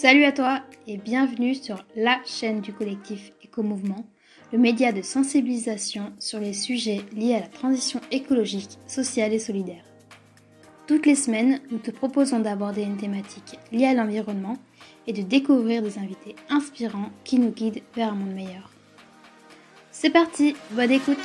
Salut à toi et bienvenue sur la chaîne du collectif Éco-Mouvement, le média de sensibilisation sur les sujets liés à la transition écologique, sociale et solidaire. Toutes les semaines, nous te proposons d'aborder une thématique liée à l'environnement et de découvrir des invités inspirants qui nous guident vers un monde meilleur. C'est parti, bonne écoute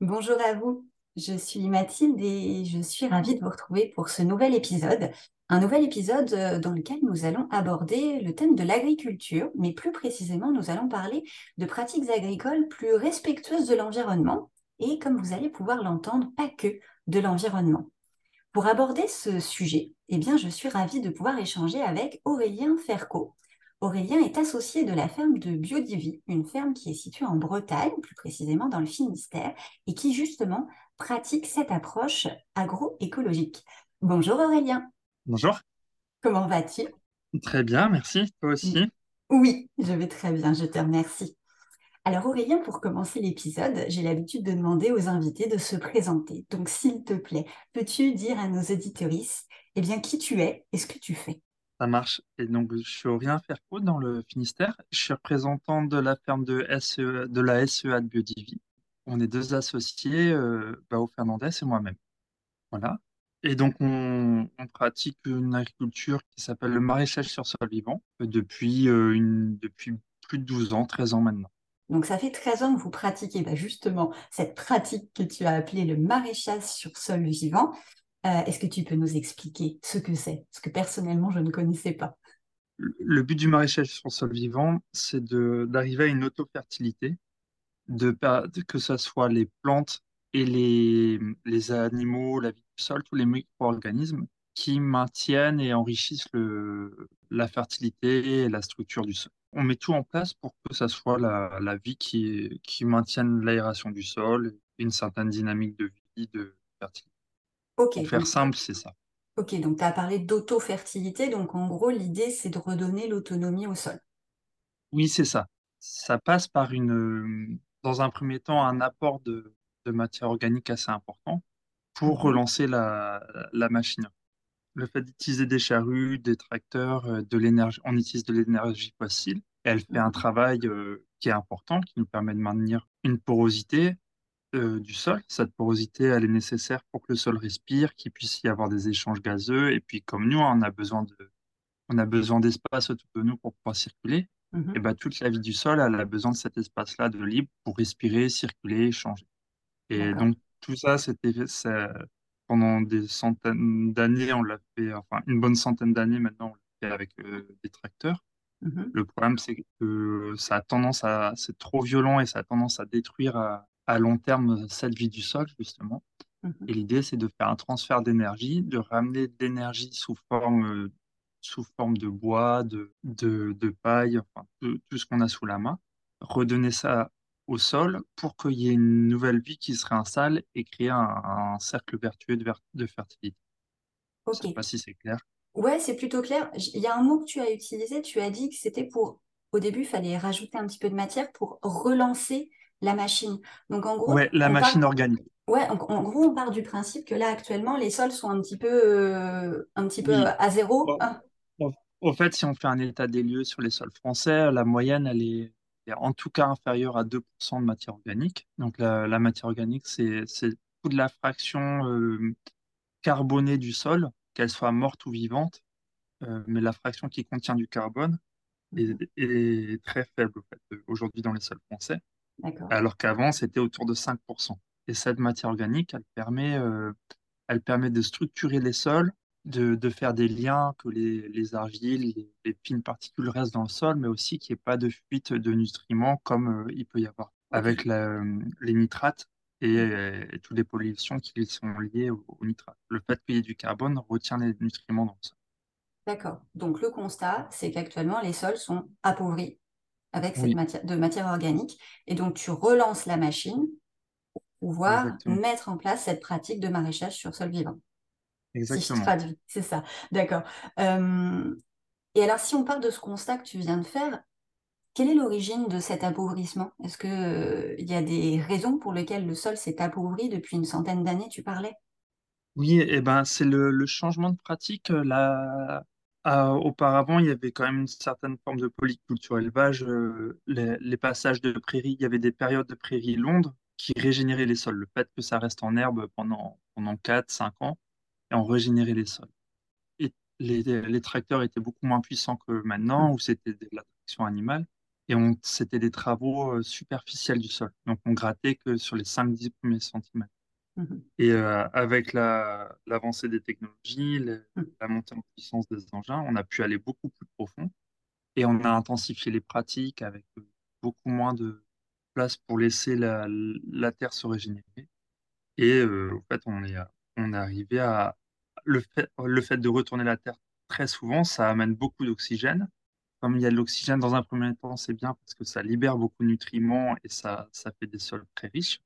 Bonjour à vous, je suis Mathilde et je suis ravie de vous retrouver pour ce nouvel épisode. Un nouvel épisode euh, dans lequel nous allons aborder le thème de l'agriculture, mais plus précisément, nous allons parler de pratiques agricoles plus respectueuses de l'environnement et, comme vous allez pouvoir l'entendre, pas que de l'environnement. Pour aborder ce sujet, eh bien, je suis ravie de pouvoir échanger avec Aurélien Ferco. Aurélien est associé de la ferme de Biodivie, une ferme qui est située en Bretagne, plus précisément dans le Finistère, et qui justement pratique cette approche agroécologique. Bonjour Aurélien. Bonjour. Comment vas-tu? Très bien, merci. Toi aussi? Oui, je vais très bien, je te remercie. Alors Aurélien, pour commencer l'épisode, j'ai l'habitude de demander aux invités de se présenter. Donc s'il te plaît, peux-tu dire à nos auditoristes eh bien, qui tu es et ce que tu fais? Ça marche. Et donc, je suis Aurélien Ferco dans le Finistère. Je suis représentant de la ferme de, SE, de la SEA de Biodivie. On est deux associés, euh, Bao Fernandez et moi-même. Voilà. Et donc, on, on, pratique une agriculture qui s'appelle le maraîchage sur sol vivant depuis, euh, une, depuis plus de 12 ans, 13 ans maintenant. Donc, ça fait 13 ans que vous pratiquez bah, justement cette pratique que tu as appelée le maraîchage sur sol vivant. Euh, Est-ce que tu peux nous expliquer ce que c'est? Parce que personnellement, je ne connaissais pas. Le but du maraîchage sur sol vivant, c'est d'arriver à une auto-fertilité, de, de, que ce soit les plantes et les, les animaux, la vie du sol, tous les micro-organismes qui maintiennent et enrichissent le, la fertilité et la structure du sol. On met tout en place pour que ça soit la, la vie qui, qui maintienne l'aération du sol, une certaine dynamique de vie, de fertilité. Okay, pour faire simple, c'est ça. Ok, donc tu as parlé d'auto-fertilité, donc en gros, l'idée, c'est de redonner l'autonomie au sol. Oui, c'est ça. Ça passe par une, dans un premier temps, un apport de, de matière organique assez important pour relancer la, la machine. Le fait d'utiliser des charrues, des tracteurs, de l'énergie, on utilise de l'énergie fossile. Et elle fait un travail euh, qui est important, qui nous permet de maintenir une porosité euh, du sol. Cette porosité, elle est nécessaire pour que le sol respire, qu'il puisse y avoir des échanges gazeux. Et puis, comme nous, on a besoin de, on a besoin d'espace autour de nous pour pouvoir circuler. Mhm. Et ben, toute la vie du sol, elle a besoin de cet espace-là de libre pour respirer, circuler, échanger. Et donc, tout ça, c'était pendant des centaines d'années, on l'a fait, enfin, une bonne centaine d'années maintenant, on l'a fait avec euh, des tracteurs. Mhm. Le problème, c'est que ça a tendance à, c'est trop violent et ça a tendance à détruire à, à long terme cette vie du sol, justement. Mhm. Et l'idée, c'est de faire un transfert d'énergie, de ramener de l'énergie sous forme, sous forme de bois, de, de, de paille, enfin, tout, tout ce qu'on a sous la main, redonner ça au sol pour qu'il y ait une nouvelle vie qui se réinstalle et créer un, un cercle vertueux de, ver de fertilité. Je ne sais pas si c'est clair. Ouais, c'est plutôt clair. Il y a un mot que tu as utilisé, tu as dit que c'était pour, au début, il fallait rajouter un petit peu de matière pour relancer la machine. Donc en gros, ouais, la machine part... organique. Ouais, en, en, gros, on part du principe que là, actuellement, les sols sont un petit peu, euh, un petit peu Oui. à zéro. Ah. Au- fait, si on fait un état des lieux sur les sols français, la moyenne, elle est, est en tout cas inférieure à 2% de matière organique. Donc la, la matière organique, c'est toute la fraction euh, carbonée du sol, qu'elle soit morte ou vivante, euh, mais la fraction qui contient du carbone est, est très faible en fait, aujourd'hui dans les sols français. Alors qu'avant, c'était autour de 5%. Et cette matière organique, elle permet, euh, elle permet de structurer les sols, de, de faire des liens, que les, les argiles, les, les, fines particules restent dans le sol, mais aussi qu'il n'y ait pas de fuite de nutriments comme euh, il peut y avoir avec la, les nitrates et, et toutes les pollutions qui sont liées aux, aux nitrates. Le fait qu'il y ait du carbone retient les nutriments dans le sol. D'accord. Donc le constat, c'est qu'actuellement, les sols sont appauvris avec cette Oui, matière, de matière organique. Et donc, tu relances la machine pour pouvoir exactement. mettre en place cette pratique de maraîchage sur sol vivant. Si je Exactement. traduis, c'est ça. D'accord. Euh, et alors, si on part de ce constat que tu viens de faire, quelle est l'origine de cet appauvrissement? Est-ce que, euh, y a des raisons pour lesquelles le sol s'est appauvri depuis une centaine d'années, tu parlais? Oui, et ben, c'est le, le changement de pratique. euh, Là, Ah, auparavant, il y avait quand même une certaine forme de polyculture élevage. euh, les, les passages de prairies, il y avait des périodes de prairies longues qui régénéraient les sols. Le fait que ça reste en herbe pendant, pendant 4-5 ans, et on régénérait les sols. Et les, les tracteurs étaient beaucoup moins puissants que maintenant, où c'était de la traction animale. Et c'était des travaux euh, superficiels du sol. Donc, on grattait que sur les 5-10 premiers centimètres. Mhm. Et euh, avec la, l'avancée des technologies, Mhm. la montée en puissance des engins, on a pu aller beaucoup plus profond et on a intensifié les pratiques avec euh, beaucoup moins de place pour laisser la, la terre se régénérer. Et euh, en fait, on est, on est arrivé à le fait, le fait de retourner la terre très souvent, ça amène beaucoup d'oxygène. Comme il y a de l'oxygène dans un premier temps, c'est bien parce que ça libère beaucoup de nutriments et ça, ça fait des sols très riches,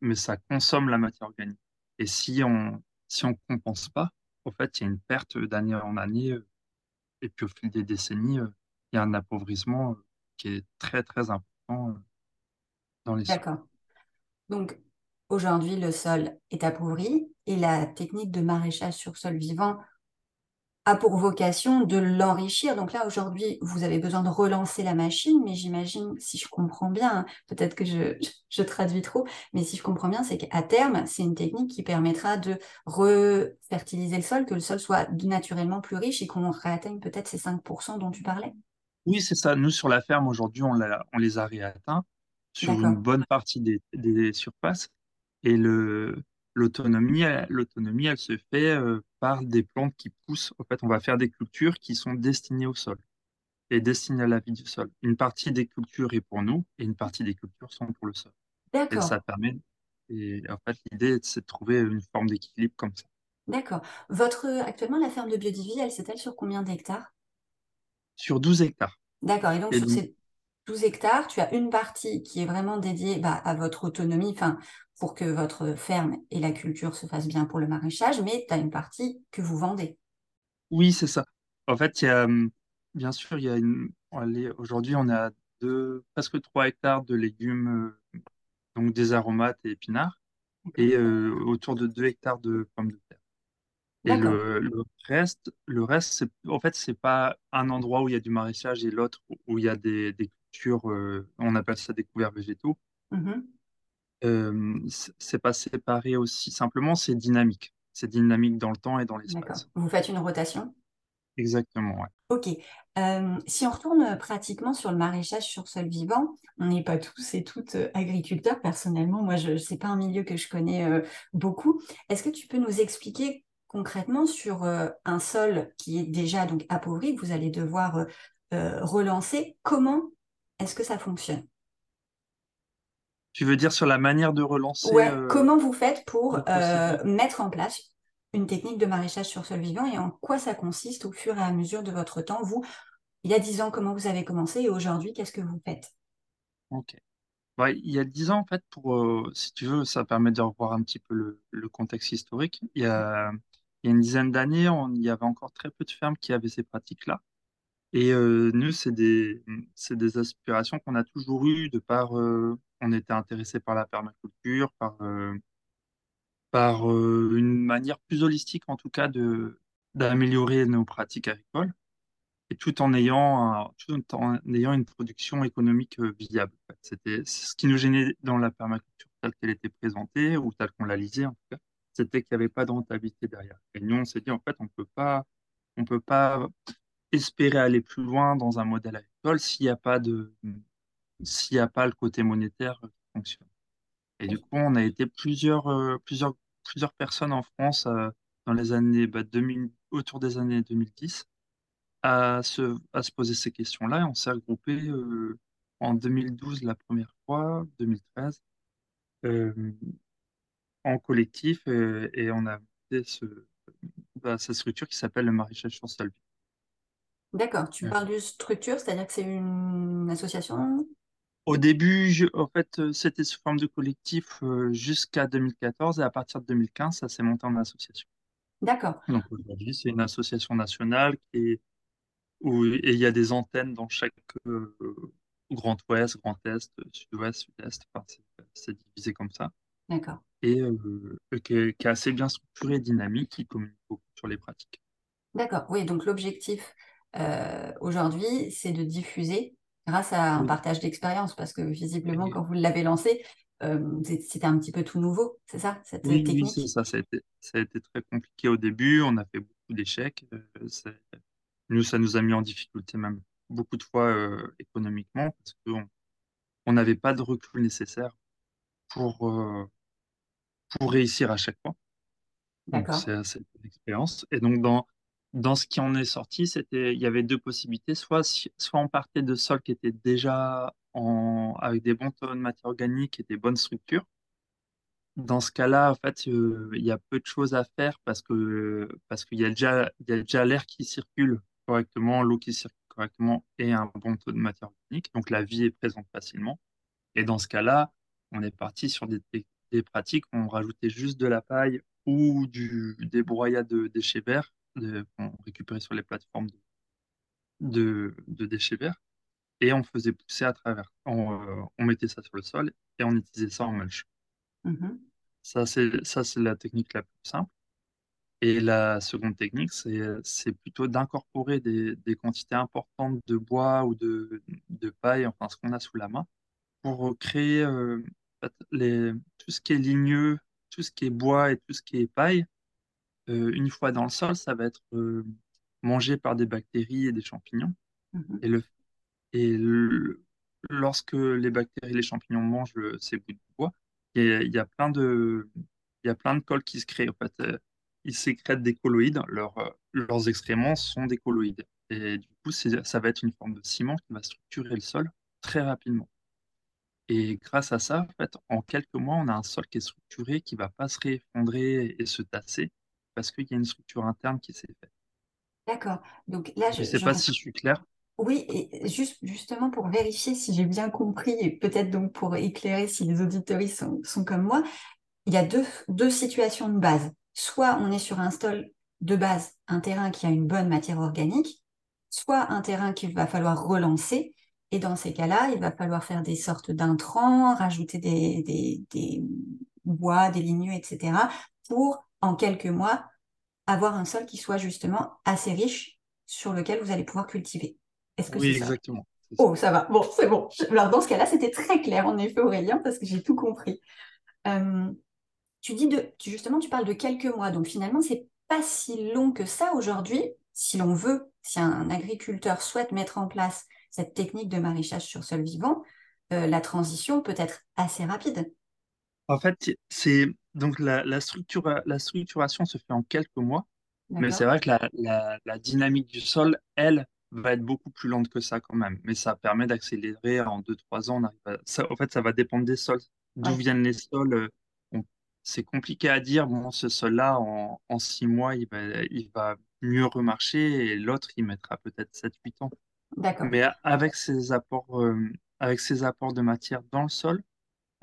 mais ça consomme la matière organique. Et si on si on compense pas, en fait, il y a une perte d'année en année euh, et puis au fil des décennies, euh, il y a un appauvrissement euh, qui est très très important dans les. D'accord. Donc, aujourd'hui, le sol est appauvri et la technique de maraîchage sur sol vivant a pour vocation de l'enrichir. Donc là, aujourd'hui, vous avez besoin de relancer la machine, mais j'imagine, si je comprends bien, hein, peut-être que je, je traduis trop, mais si je comprends bien, c'est qu'à terme, c'est une technique qui permettra de refertiliser le sol, que le sol soit naturellement plus riche et qu'on réatteigne peut-être ces 5% dont tu parlais. Oui, c'est ça. Nous, sur la ferme, aujourd'hui, on, les a réatteints sur une bonne partie des, des surfaces. Et le, l'autonomie, elle, l'autonomie, elle se fait euh, par des plantes qui poussent. En fait, on va faire des cultures qui sont destinées au sol et destinées à la vie du sol. Une partie des cultures est pour nous et une partie des cultures sont pour le sol. Et D'accord. ça permet. Et en fait, l'idée, c'est de trouver une forme d'équilibre comme ça. D'accord. Votre, actuellement, la ferme de Biodivie, elle s'étale sur combien d'hectares? Sur 12 hectares. D'accord. Et donc, Et sur donc, ces 12 hectares, tu as une partie qui est vraiment dédiée bah, à votre autonomie, enfin, pour que votre ferme et la culture se fassent bien pour le maraîchage, mais tu as une partie que vous vendez. oui, c'est ça. En fait, il y a, hum, bien sûr, il y a une. Aujourd'hui, on a deux, presque 3 hectares de légumes, euh, donc des aromates et épinards, et euh, autour de 2 hectares de pommes de terre. Et le, le reste, le reste, en fait, c'est pas un endroit où il y a du maraîchage et l'autre où il y a des, des cultures, euh, on appelle ça des couverts végétaux. Mhm. Euh, c'est pas séparé aussi simplement, c'est dynamique. C'est dynamique dans le temps et dans l'espace. Vous faites une rotation? Exactement, ouais. Ok. Euh, si on retourne pratiquement sur le maraîchage sur sol vivant, on n'est pas tous et toutes agriculteurs. Personnellement, moi, je c'est pas un milieu que je connais euh, beaucoup. Est-ce que tu peux nous expliquer concrètement sur euh, un sol qui est déjà donc appauvri, que vous allez devoir euh, relancer, comment est-ce que ça fonctionne? Tu veux dire sur la manière de relancer Ouais, euh, comment vous faites pour euh, mettre en place une technique de maraîchage sur sol vivant et en quoi ça consiste au fur et à mesure de votre temps? Vous, il y a dix ans, comment vous avez commencé et aujourd'hui, qu'est-ce que vous faites? Ok. Ouais, il y a dix ans, en fait, pour, euh, si tu veux, ça permet de revoir un petit peu le, le contexte historique. Il y a, il y a une dizaine d'années, il y avait encore très peu de fermes qui avaient ces pratiques-là. Et nous, c'est des, des aspirations qu'on a toujours eues de par, on était intéressé par la permaculture, par, euh, par euh, une manière plus holistique, en tout cas, de, d'améliorer nos pratiques agricoles, et tout en ayant, tout en ayant une production économique euh, viable. C'était ce qui nous gênait dans la permaculture telle qu'elle était présentée, ou telle qu'on la lisait, en tout cas, c'était qu'il n'y avait pas de rentabilité derrière. Et nous, on s'est dit, en fait, on peut pas, peut pas espérer aller plus loin dans un modèle agricole s'il n'y a pas de, s'il y a pas le côté monétaire qui fonctionne. Et du coup, on a été plusieurs, euh, plusieurs, plusieurs personnes en France euh, dans les années bah, 2000, autour des années 2010 à se, à se poser ces questions-là. Et on s'est regroupé euh, en 2012 la première fois, 2013, euh, en collectif euh, et on a monté ce, bah, cette structure qui s'appelle le maraîchage sur. D'accord, tu parles de structure, c'est-à-dire que c'est une association? Au début, je- en fait, euh, c'était sous forme de collectif euh, jusqu'à 2014 et à partir de 2015, ça s'est monté en association. D'accord, Donc aujourd'hui, c'est une association nationale qui est, où et il y a des antennes dans chaque euh, Grand Ouest, Grand Est, Sud-Ouest, Sud-Est. Enfin, c'est divisé comme ça. D'accord. et qui est, qui est assez bien structuré et dynamique, qui communique beaucoup sur les pratiques. D'accord. Oui, donc l'objectif aujourd'hui, c'est de diffuser grâce à un partage d'expérience, parce que visiblement, quand vous l'avez lancé, euh, c'était un petit peu tout nouveau, c'est ça, cette euh, oui, technique? ça, ça a été, ça a été très compliqué au début, on a fait beaucoup d'échecs, euh, nous, ça nous a mis en difficulté même beaucoup de fois euh, économiquement, parce qu'on on n'avait pas de recul nécessaire pour, pour réussir à chaque fois. Donc, c'est c'est une expérience. Et donc, dans, dans ce qui en est sorti, c'était, il y avait deux possibilités. Soit, soit on partait de sols qui étaient déjà en, avec des bons taux de matière organique et des bonnes structures. Dans ce cas-là, en fait, euh, il y a peu de choses à faire parce que, parce qu'il y a déjà, il y a déjà l'air qui circule correctement, l'eau qui circule correctement et un bon taux de matière organique. Donc, la vie est présente facilement. Et dans ce cas-là, on est parti sur des, des pratiques où on rajoutait juste de la paille ou du, des broyats de déchets verts qu'on récupérait sur les plateformes de, de, de déchets verts. Et on faisait pousser à travers. On, euh, on mettait ça sur le sol et on utilisait ça en mulch. Mhm. Ça, c'est, ça, c'est la technique la plus simple. Et la seconde technique, c'est, c'est plutôt d'incorporer des, des quantités importantes de bois ou de, de paille, enfin ce qu'on a sous la main, pour créer euh, les, tout ce qui est ligneux, tout ce qui est bois et tout ce qui est paille. Euh, une fois dans le sol, ça va être euh, mangé par des bactéries et des champignons. Mhm. Et, le, et le- lorsque les bactéries et les champignons mangent le- ces bouts de bois, il y a, plein de, il y a plein de cols qui se créent. En fait, Euh, ils sécrètent des colloïdes. Leurs, euh, leurs excréments sont des colloïdes. Et du coup, ça va être une forme de ciment qui va structurer le sol très rapidement. Et grâce à ça, en fait, en quelques mois, on a un sol qui est structuré, qui va pas se réeffondrer et se tasser, parce qu'il y a une structure interne qui s'est faite. D'accord. Donc là, Je ne sais pas si je suis clair. Oui, et juste, justement pour vérifier si j'ai bien compris, et peut-être donc pour éclairer si les auditories sont, sont comme moi, il y a deux, deux situations de base. Soit on est sur un sol de base, un terrain qui a une bonne matière organique, soit un terrain qu'il va falloir relancer. Et dans ces cas-là, il va falloir faire des sortes d'intrants, rajouter des, des, des bois, des ligneux, etc., pour, en quelques mois, avoir un sol qui soit justement assez riche sur lequel vous allez pouvoir cultiver. Est-ce que Oui, c'est ça? exactement. Ça. Oh, ça va. Bon, c'est bon. Alors, dans ce cas-là, c'était très clair, en effet, Aurélien, parce que j'ai tout compris. Euh, tu dis de, tu- justement, tu parles de quelques mois. Donc, finalement, c'est pas si long que ça aujourd'hui. Si l'on veut, si un agriculteur souhaite mettre en place cette technique de maraîchage sur sol vivant, euh, la transition peut être assez rapide. En fait, c'est donc la, la structure, la structuration se fait en quelques mois, mais c'est vrai que la, la, la dynamique du sol, elle, va être beaucoup plus lente que ça quand même. Mais ça permet d'accélérer en deux trois ans. On arrive à- ça, en fait, ça va dépendre des sols. D'où Ouais. viennent les sols, euh, on- c'est compliqué à dire. Bon, ce sol-là, en, en 6 mois, il va, il va mieux remarcher et l'autre, il mettra peut-être sept huit ans. D'accord. Mais a- avec ces apports, euh, avec ces apports de matière dans le sol,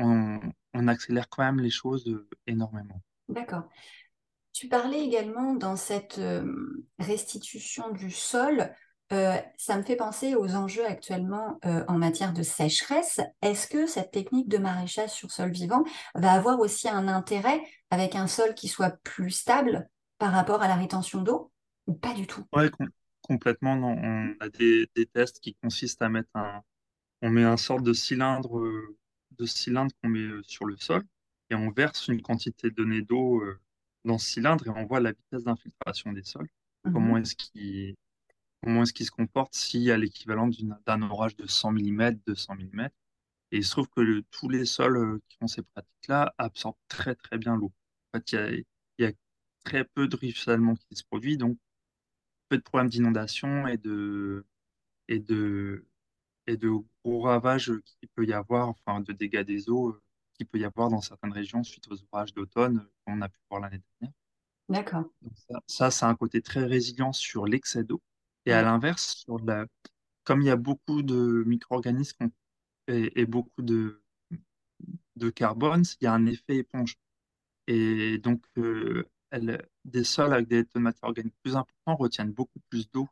on, on accélère quand même les choses euh, énormément. D'accord. Tu parlais également dans cette euh, restitution du sol, euh, ça me fait penser aux enjeux actuellement euh, en matière de sécheresse. Est-ce que cette technique de maraîchage sur sol vivant va avoir aussi un intérêt avec un sol qui soit plus stable par rapport à la rétention d'eau ou pas du tout? Com- complètement, non. On a des, des tests qui consistent à mettre un, on met un sorte de cylindre, euh, de cylindre qu'on met euh, sur le sol et on verse une quantité donnée d'eau euh, dans ce cylindre et on voit la vitesse d'infiltration des sols. Comment Mhm. est-ce qu'il, comment est-ce qu'il se comporte s'il y a l'équivalent d'un orage de 100 mm, 200 mm. Et il se trouve que le- tous les sols euh, qui ont ces pratiques-là absorbent très très bien l'eau. En fait, il y a, il y a très peu de ruissellement qui se produit, donc peu de problèmes d'inondation et de, et de, et de gros ravages qu'il peut y avoir, enfin de dégâts des eaux euh, qu'il peut y avoir dans certaines régions suite aux orages d'automne euh, qu'on a pu voir l'année dernière. D'accord. Donc ça, ça, c'est un côté très résilient sur l'excès d'eau. Et à l'inverse, sur la, comme il y a beaucoup de micro-organismes et, et beaucoup de, de carbone, il y a un effet éponge. Et donc, euh, elle- des sols avec des taux de matière organique plus importants retiennent beaucoup plus d'eau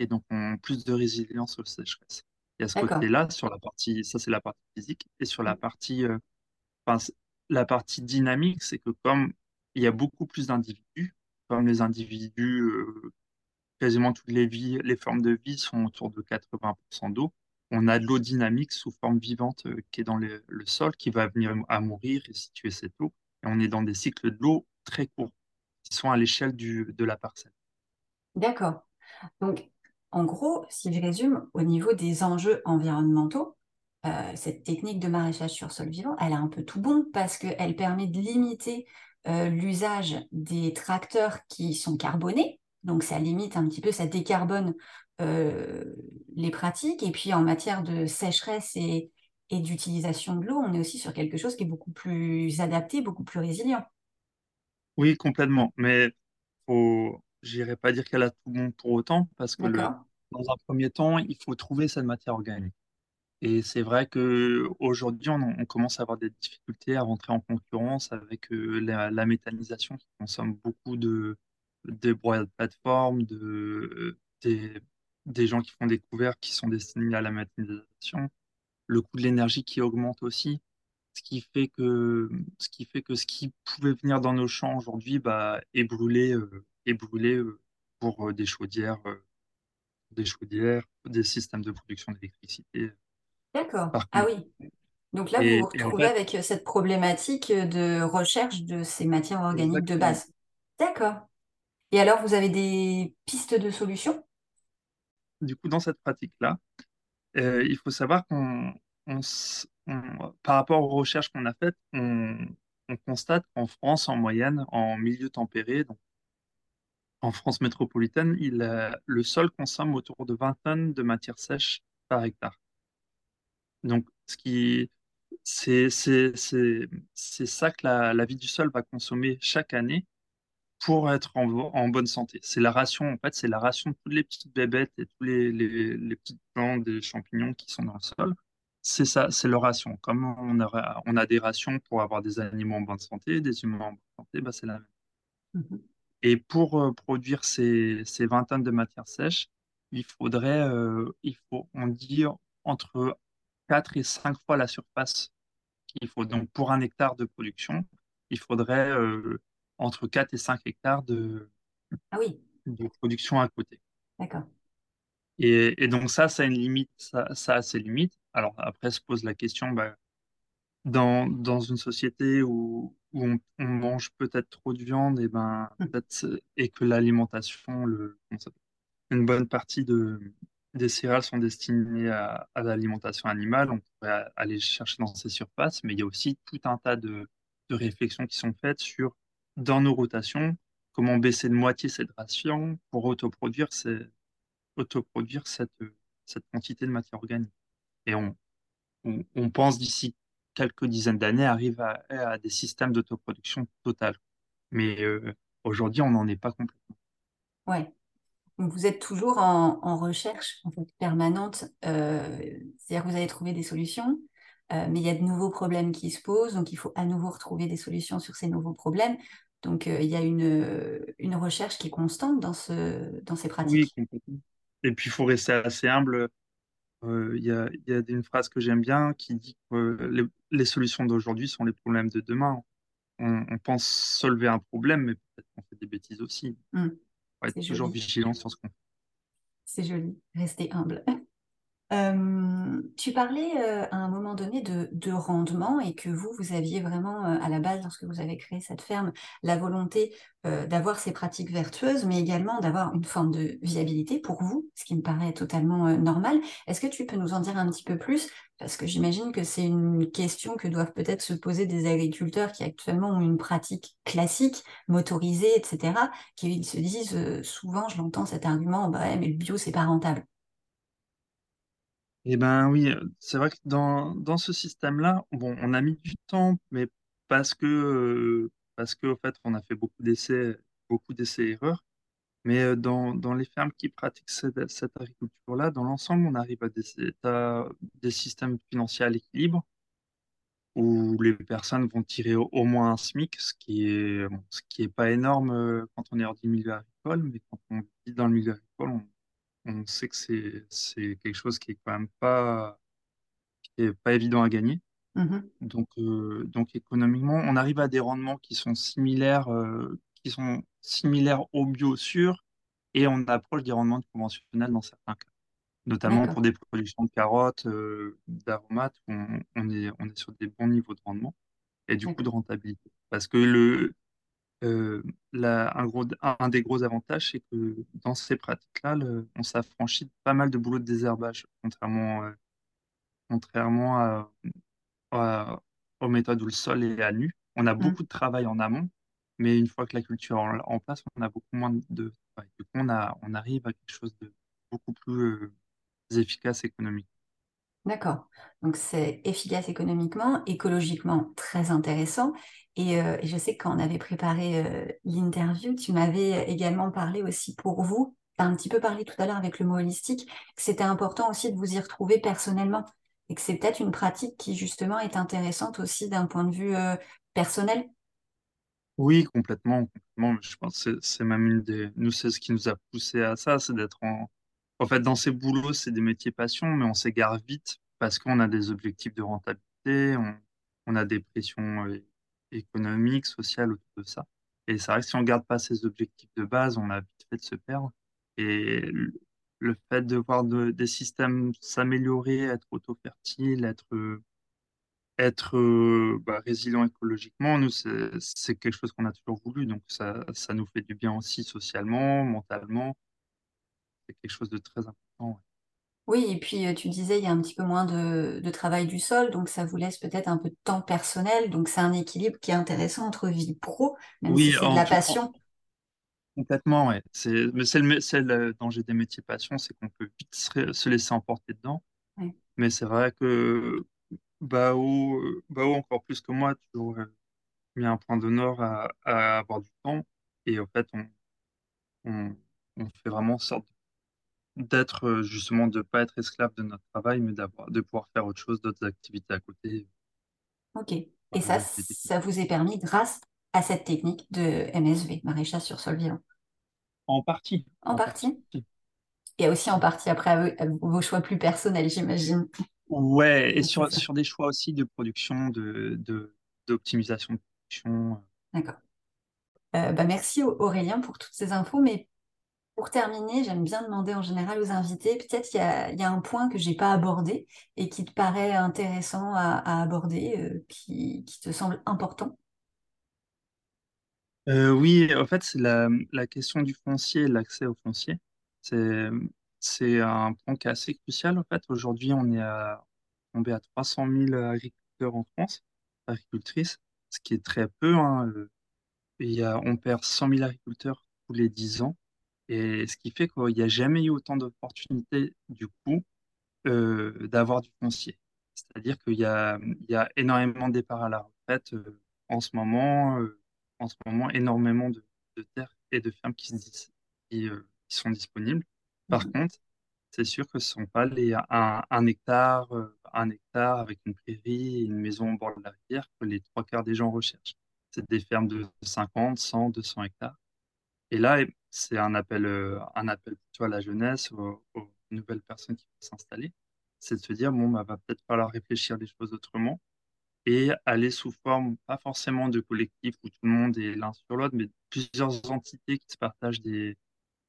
et donc ont plus de résilience aux sécheresses. Il y a ce côté-là sur la partie, ça c'est la partie physique, et sur la partie, euh, enfin, la partie dynamique, c'est que comme il y a beaucoup plus d'individus, comme les individus, euh, quasiment toutes les vies, les formes de vie sont autour de 80% d'eau, on a de l'eau dynamique sous forme vivante euh, qui est dans le, le sol, qui va venir à mourir et situer cette eau. Et on est dans des cycles de l'eau très courts, qui sont à l'échelle de la parcelle. D'accord. Donc, en gros, si je résume, au niveau des enjeux environnementaux, euh, cette technique de maraîchage sur sol vivant, elle a un peu tout bon parce qu'elle permet de limiter euh, l'usage des tracteurs qui sont carbonés. Donc, ça limite un petit peu, ça décarbone euh, les pratiques. Et puis, en matière de sécheresse et, d'utilisation de l'eau, on est aussi sur quelque chose qui est beaucoup plus adapté, beaucoup plus résilient. Oui, complètement. Mais faut, j'irai pas dire qu'elle a tout bon pour autant, parce que le, dans un premier temps, il faut trouver cette matière organique. Et c'est vrai que aujourd'hui, on, on commence à avoir des difficultés à rentrer en concurrence avec euh, la, la méthanisation qui consomme beaucoup de, des broyats de plateforme, de, des, des gens qui font des couverts qui sont destinés à la méthanisation, le coût de l'énergie qui augmente aussi, ce qui fait que ce qui fait que ce qui pouvait venir dans nos champs aujourd'hui bah, est brûlé, euh, est brûlé euh, pour euh, des chaudières, euh, des chaudières, des systèmes de production d'électricité, D'accord. Ah oui. Donc là, vous vous en retrouvez fait, avec cette problématique de recherche de ces matières organiques de base. D'accord. Et alors, vous avez des pistes de solutions? Du coup, dans cette pratique-là, euh, il faut savoir qu'on, on on- par rapport aux recherches qu'on a faites, on, on constate qu'en France, en moyenne, en milieu tempéré, donc en France métropolitaine, il, le sol consomme autour de 20 tonnes de matière sèche par hectare. Donc, ce qui, c'est, c'est, c'est, ça que la, vie du sol va consommer chaque année pour être en, bo- en bonne santé. C'est la ration, en fait, c'est la ration de toutes les petites bébêtes et tous les, les, les petites plantes, des champignons qui sont dans le sol. C'est ça, c'est leur ration. Comme on a, des rations pour avoir des animaux en bonne santé, des humains en bonne santé, bah, c'est la même. Mhm. Et pour euh, produire ces, ces 20 tonnes de matière sèche, il faudrait, euh, il faut, on dit, entre 4 et 5 fois la surface qu'il faut. Donc, pour un hectare de production, il faudrait euh, entre 4 et 5 hectares de, Ah oui, de production à côté. d'accord. Et, et donc, ça, ça a une limite, ça, ça a ses limites. Alors, après, se pose la question, bah, dans, dans une société où, où on, on mange peut-être trop de viande, et, ben, Mhm. peut-être, et que l'alimentation, le, une bonne partie de, des céréales sont destinées à, à l'alimentation animale. On pourrait aller chercher dans ces surfaces, mais il y a aussi tout un tas de, de réflexions qui sont faites sur, dans nos rotations, comment baisser de moitié cette ration pour autoproduire, ces- autoproduire cette, cette quantité de matière organique. Et on, on, on pense d'ici quelques dizaines d'années arriver à, à des systèmes d'autoproduction totale. Mais euh, aujourd'hui, on n'en est pas complètement. Ouais. Donc vous êtes toujours en, en recherche en fait, permanente, euh, c'est-à-dire que vous allez trouver des solutions, euh, mais il y a de nouveaux problèmes qui se posent, donc il faut à nouveau retrouver des solutions sur ces nouveaux problèmes. Donc il y a une, une recherche qui est constante dans ce, dans ces Oui, pratiques. complètement. Et puis, il faut rester assez humble. Euh, Il y a, il y a une phrase que j'aime bien qui dit que euh, les, les solutions d'aujourd'hui sont les problèmes de demain. On, on pense solver un problème, mais peut-être qu'on fait des bêtises aussi. Il Hmm, faut être toujours joli, vigilant sur ce qu'on fait. c'est joli, restez humble. Tu parlais à un moment donné de, de rendement et que vous, vous aviez vraiment à la base, lorsque vous avez créé cette ferme, la volonté d'avoir ces pratiques vertueuses, mais également d'avoir une forme de viabilité pour vous, ce qui me paraît totalement normal. Est-ce que tu peux nous en dire un petit peu plus? Parce que j'imagine que c'est une question que doivent peut-être se poser des agriculteurs qui actuellement ont une pratique classique, motorisée, etc., qui se disent souvent, je l'entends cet argument, bah mais le bio, c'est pas rentable. Eh ben oui, euh, c'est vrai que dans, dans ce système-là, bon, on a mis du temps, mais parce que, euh, parce que, au fait, on a fait beaucoup d'essais, beaucoup d'essais-erreurs. Mais euh, dans, dans les fermes qui pratiquent cette, agriculture-là, dans l'ensemble, on arrive à des, à des systèmes financiers à l'équilibre où les personnes vont tirer au, moins un SMIC, ce qui est, ce qui est pas énorme quand on est hors du milieu agricole, mais quand on vit dans le milieu agricole, on, on sait que c'est, c'est quelque chose qui est quand même pas, qui est pas évident à gagner. Mhm. Donc, euh, donc économiquement, on arrive à des rendements qui sont similaires, euh, qui sont similaires au bio sûr et on approche des rendements conventionnels dans certains cas, notamment pour des productions de carottes, euh, d'aromates, on, on est, on est sur des bons niveaux de rendement et du coup de rentabilité. Parce que le, euh, la- un gros, un des gros avantages, c'est que dans ces pratiques-là, on s'affranchit de pas mal de boulot de désherbage, contrairement, euh, contrairement à aux méthodes où le sol est à nu. On a Mm. beaucoup de travail en amont, mais une fois que la culture est en, en place, on a beaucoup moins de travail. Du coup, on a, on arrive à quelque chose de beaucoup plus euh, efficace économique. D'accord. Donc c'est efficace économiquement, écologiquement très intéressant. Et, euh, je sais que quand on avait préparé euh, l'interview, tu m'avais également parlé aussi pour vous, tu as un petit peu parlé tout à l'heure avec le mot holistique, que c'était important aussi de vous y retrouver personnellement et que c'est peut-être une pratique qui justement est intéressante aussi d'un point de vue euh, personnel. Oui, complètement, complètement. Je pense que c'est même une des... Nous, c'est ce qui nous a poussé à ça, c'est d'être en... En fait, dans ces boulots, c'est des métiers passion, mais on s'égare vite parce qu'on a des objectifs de rentabilité, on, a des pressions euh, économiques, sociales autour de ça. Et c'est vrai que si on ne garde pas ces objectifs de base, on a vite fait de se perdre. Et le fait de voir de- des systèmes s'améliorer, être auto-fertiles, être être bah, résilient écologiquement, nous, c'est quelque chose qu'on a toujours voulu. Donc, ça, ça nous fait du bien aussi socialement, mentalement. C'est quelque chose de très important. Oui, et puis euh, tu disais il y a un petit peu moins de, de travail du sol, donc ça vous laisse peut-être un peu de temps personnel. Donc c'est un équilibre qui est intéressant entre vie pro, même si Oui, c'est de en la passion. complètement. C'est, mais c'est le, le danger des métiers passion, c'est qu'on peut vite se, se laisser emporter dedans. Ouais. Mais c'est vrai que Bao, Bao, encore plus que moi, a toujours euh, mis un point d'honneur à, à avoir du temps. Et en fait, on, on, on fait vraiment en sorte d'être euh, justement de pas être esclave de notre travail, mais d'avoir de pouvoir faire autre chose, d'autres activités à côté. Ok. Et Voilà, ça, ça vous est permis grâce à cette technique de MSV, maraîchage sur sol vivant? En partie, En en partie. partie. Et aussi en partie après à vos, à vos choix plus personnels, j'imagine. Ouais, et sur, ça. sur des choix aussi de production, de, de, d'optimisation de production. D'accord. Euh, bah, merci Au- Aurélien pour toutes ces infos, mais pour terminer, j'aime bien demander en général aux invités, peut-être il y a, un point que j'ai pas abordé et qui te paraît intéressant à, aborder, euh, qui, te semble important. Euh, oui, en fait, c'est la, la question du foncier, l'accès au foncier. C'est, un point qui est assez crucial. En fait, aujourd'hui, on est tombé à 300 000 agriculteurs en France, agricultrices, ce qui est très peu. Il y a, on perd 100 000 agriculteurs tous les 10 ans. Et ce qui fait qu'il n'y a jamais eu autant d'opportunités, du coup, euh, d'avoir du foncier. C'est-à-dire qu'il y a, il y a énormément de départs à la retraite euh, en ce moment, euh, en ce moment, énormément de, de terres et de fermes qui, se dis- qui, qui sont disponibles. Par Mhm. contre, c'est sûr que ce ne sont pas les un, un hectare, un hectare avec une prairie et une maison au bord de la rivière que les trois quarts des gens recherchent. C'est des fermes de 50, 100, 200 hectares. Et là, c'est un appel, euh, un appel plutôt à la jeunesse, aux, nouvelles personnes qui vont s'installer. C'est de se dire, bon, bah, va peut-être falloir réfléchir les choses autrement et aller sous forme, pas forcément de collectif où tout le monde est l'un sur l'autre, mais plusieurs entités qui se partagent des,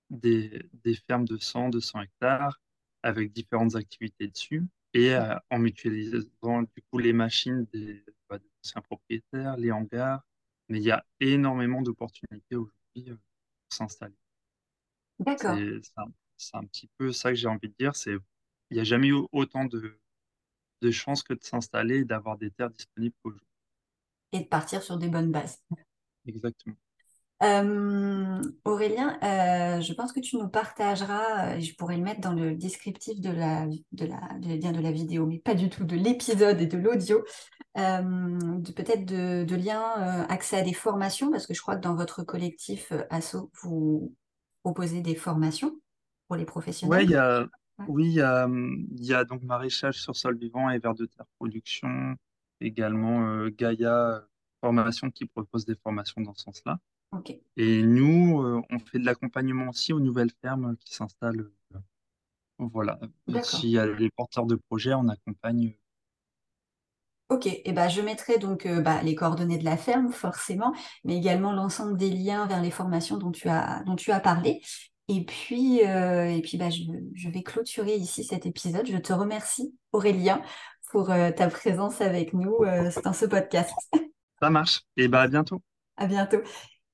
des, des fermes de 100, 200 hectares avec différentes activités dessus et euh, en mutualisant du coup les machines des, bah, des anciens propriétaires, les hangars. Mais il y a énormément d'opportunités aujourd'hui euh, s'installer. D'accord. C'est un petit peu ça que j'ai envie de dire. C'est, il n'y a jamais eu autant de, de chances que de s'installer et d'avoir des terres disponibles qu'aujourd'hui. Et de partir sur des bonnes bases. Exactement. Euh, Aurélien, euh, je pense que tu nous partageras, euh, je pourrais le mettre dans le descriptif de la, de la, de la vidéo, mais pas du tout, de l'épisode et de l'audio, euh, de, peut-être de, de liens, accès à des formations, parce que je crois que dans votre collectif ASSO, vous proposez des formations pour les Ouais, professionnels. il y a, Ouais. oui, il y a, il y a donc maraîchage sur sol vivant et vers de terre production, également Gaïa Formation qui propose des formations dans ce sens-là. Ok, Et nous, euh, on fait de l'accompagnement aussi aux nouvelles fermes qui s'installent. euh, voilà. S'il y a des porteurs de projets, on accompagne Ok, et eh ben, je mettrai donc euh, bah, les coordonnées de la ferme, forcément, mais également l'ensemble des liens vers les formations dont tu as, dont tu as parlé. Et puis, euh, et puis bah, je, vais clôturer ici cet épisode. Je te remercie, Aurélien, pour euh, ta présence avec nous dans ce podcast. Ça marche. Et bah, à bientôt. À bientôt.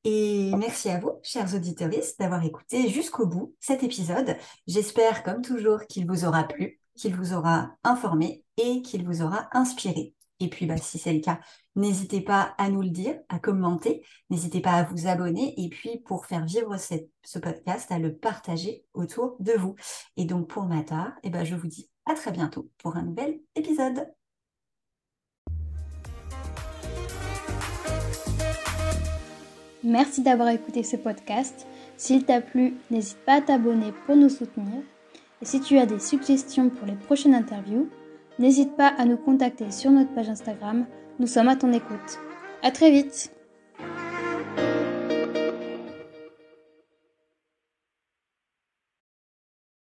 Et merci à vous, chers auditeurs, d'avoir écouté jusqu'au bout cet épisode. J'espère, comme toujours, qu'il vous aura plu, qu'il vous aura informé et qu'il vous aura inspiré. Et puis, bah, si c'est le cas, n'hésitez pas à nous le dire, à commenter, n'hésitez pas à vous abonner et puis pour faire vivre ce podcast, à le partager autour de vous. Et donc, pour ma part, eh ben, je vous dis à très bientôt pour un nouvel épisode. Merci d'avoir écouté ce podcast. S'il t'a plu, n'hésite pas à t'abonner pour nous soutenir. Et si tu as des suggestions pour les prochaines interviews, N'hésite pas à nous contacter sur notre page Instagram. Nous sommes à ton écoute. À très vite!